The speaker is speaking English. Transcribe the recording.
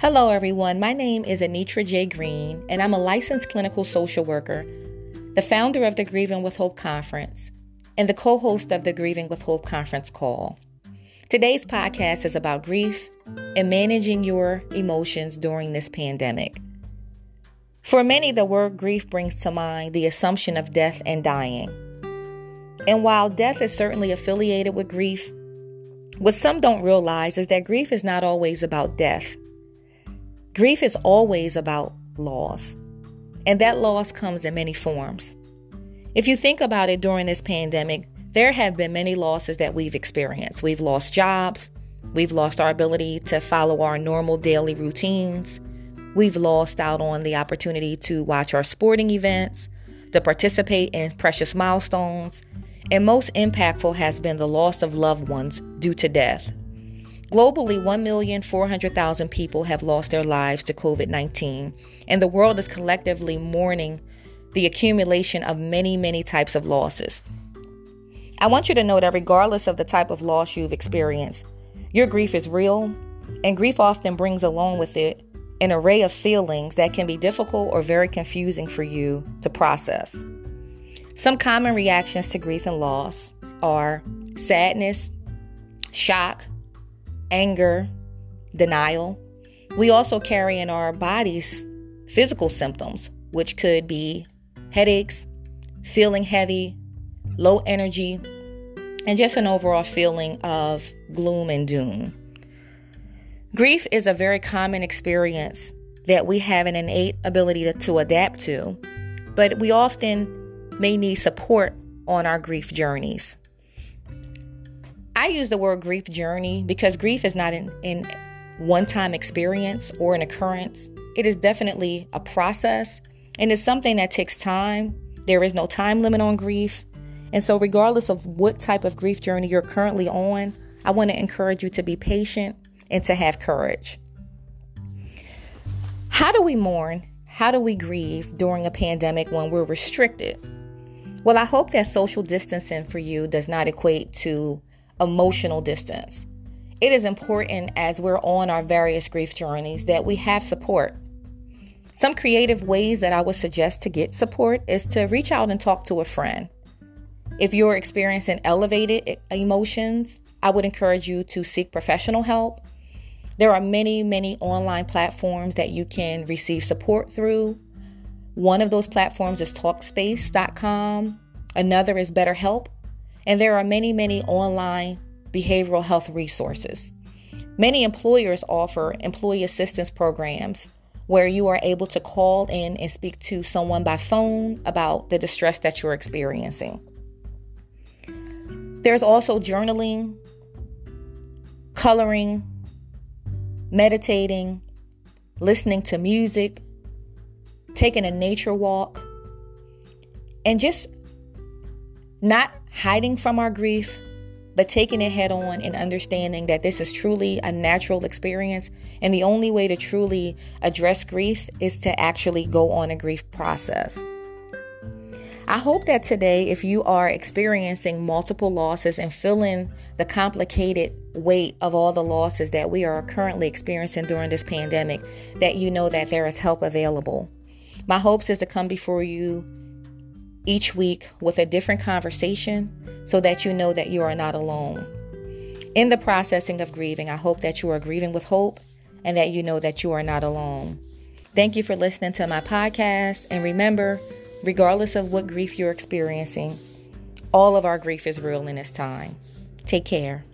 Hello, everyone. My name is Anitra J. Green, and I'm a licensed clinical social worker, the founder of the Grieving with Hope Conference, and the co host of the Grieving with Hope Conference call. Today's podcast is about grief and managing your emotions during this pandemic. For many, the word grief brings to mind the assumption of death and dying. And while death is certainly affiliated with grief, what some don't realize is that grief is not always about death. Grief is always about loss, and that loss comes in many forms. If you think about it during this pandemic, there have been many losses that we've experienced. We've lost jobs, we've lost our ability to follow our normal daily routines, we've lost out on the opportunity to watch our sporting events, to participate in precious milestones, and most impactful has been the loss of loved ones due to death. Globally, 1,400,000 people have lost their lives to COVID 19, and the world is collectively mourning the accumulation of many, many types of losses. I want you to know that regardless of the type of loss you've experienced, your grief is real, and grief often brings along with it an array of feelings that can be difficult or very confusing for you to process. Some common reactions to grief and loss are sadness, shock, anger, denial. We also carry in our bodies physical symptoms, which could be headaches, feeling heavy, low energy, and just an overall feeling of gloom and doom. Grief is a very common experience that we have an innate ability to, to adapt to, but we often may need support on our grief journeys. I use the word grief journey mm-hmm. because grief is not an, an one time experience or an occurrence. It is definitely a process and it's something that takes time. There is no time limit on grief. And so, regardless of what type of grief journey you're currently on, I want to encourage you to be patient and to have courage. How do we mourn? How do we grieve during a pandemic when we're restricted? Well, I hope that social distancing for you does not equate to emotional distance. It is important as we're on our various grief journeys that we have support. Some creative ways that I would suggest to get support is to reach out and talk to a friend. If you're experiencing elevated emotions, I would encourage you to seek professional help. There are many, many online platforms that you can receive support through. One of those platforms is Talkspace.com, another is BetterHelp, and there are many, many online behavioral health resources. Many employers offer employee assistance programs where you are able to call in and speak to someone by phone about the distress that you're experiencing. There's also journaling, coloring, meditating, listening to music, taking a nature walk, and just not hiding from our grief, but taking it head on and understanding that this is truly a natural experience. And the only way to truly address grief is to actually go on a grief process. I hope that today, if you are experiencing multiple losses and feeling the complicated weight of all the losses that we are currently experiencing during this pandemic, that you know that there is help available. My hopes is to come before you each week with a different conversation so that you know that you are not alone. In the processing of grieving, I hope that you are grieving with hope and that you know that you are not alone. Thank you for listening to my podcast. And remember, regardless of what grief you're experiencing, all of our grief is real in this time. Take care.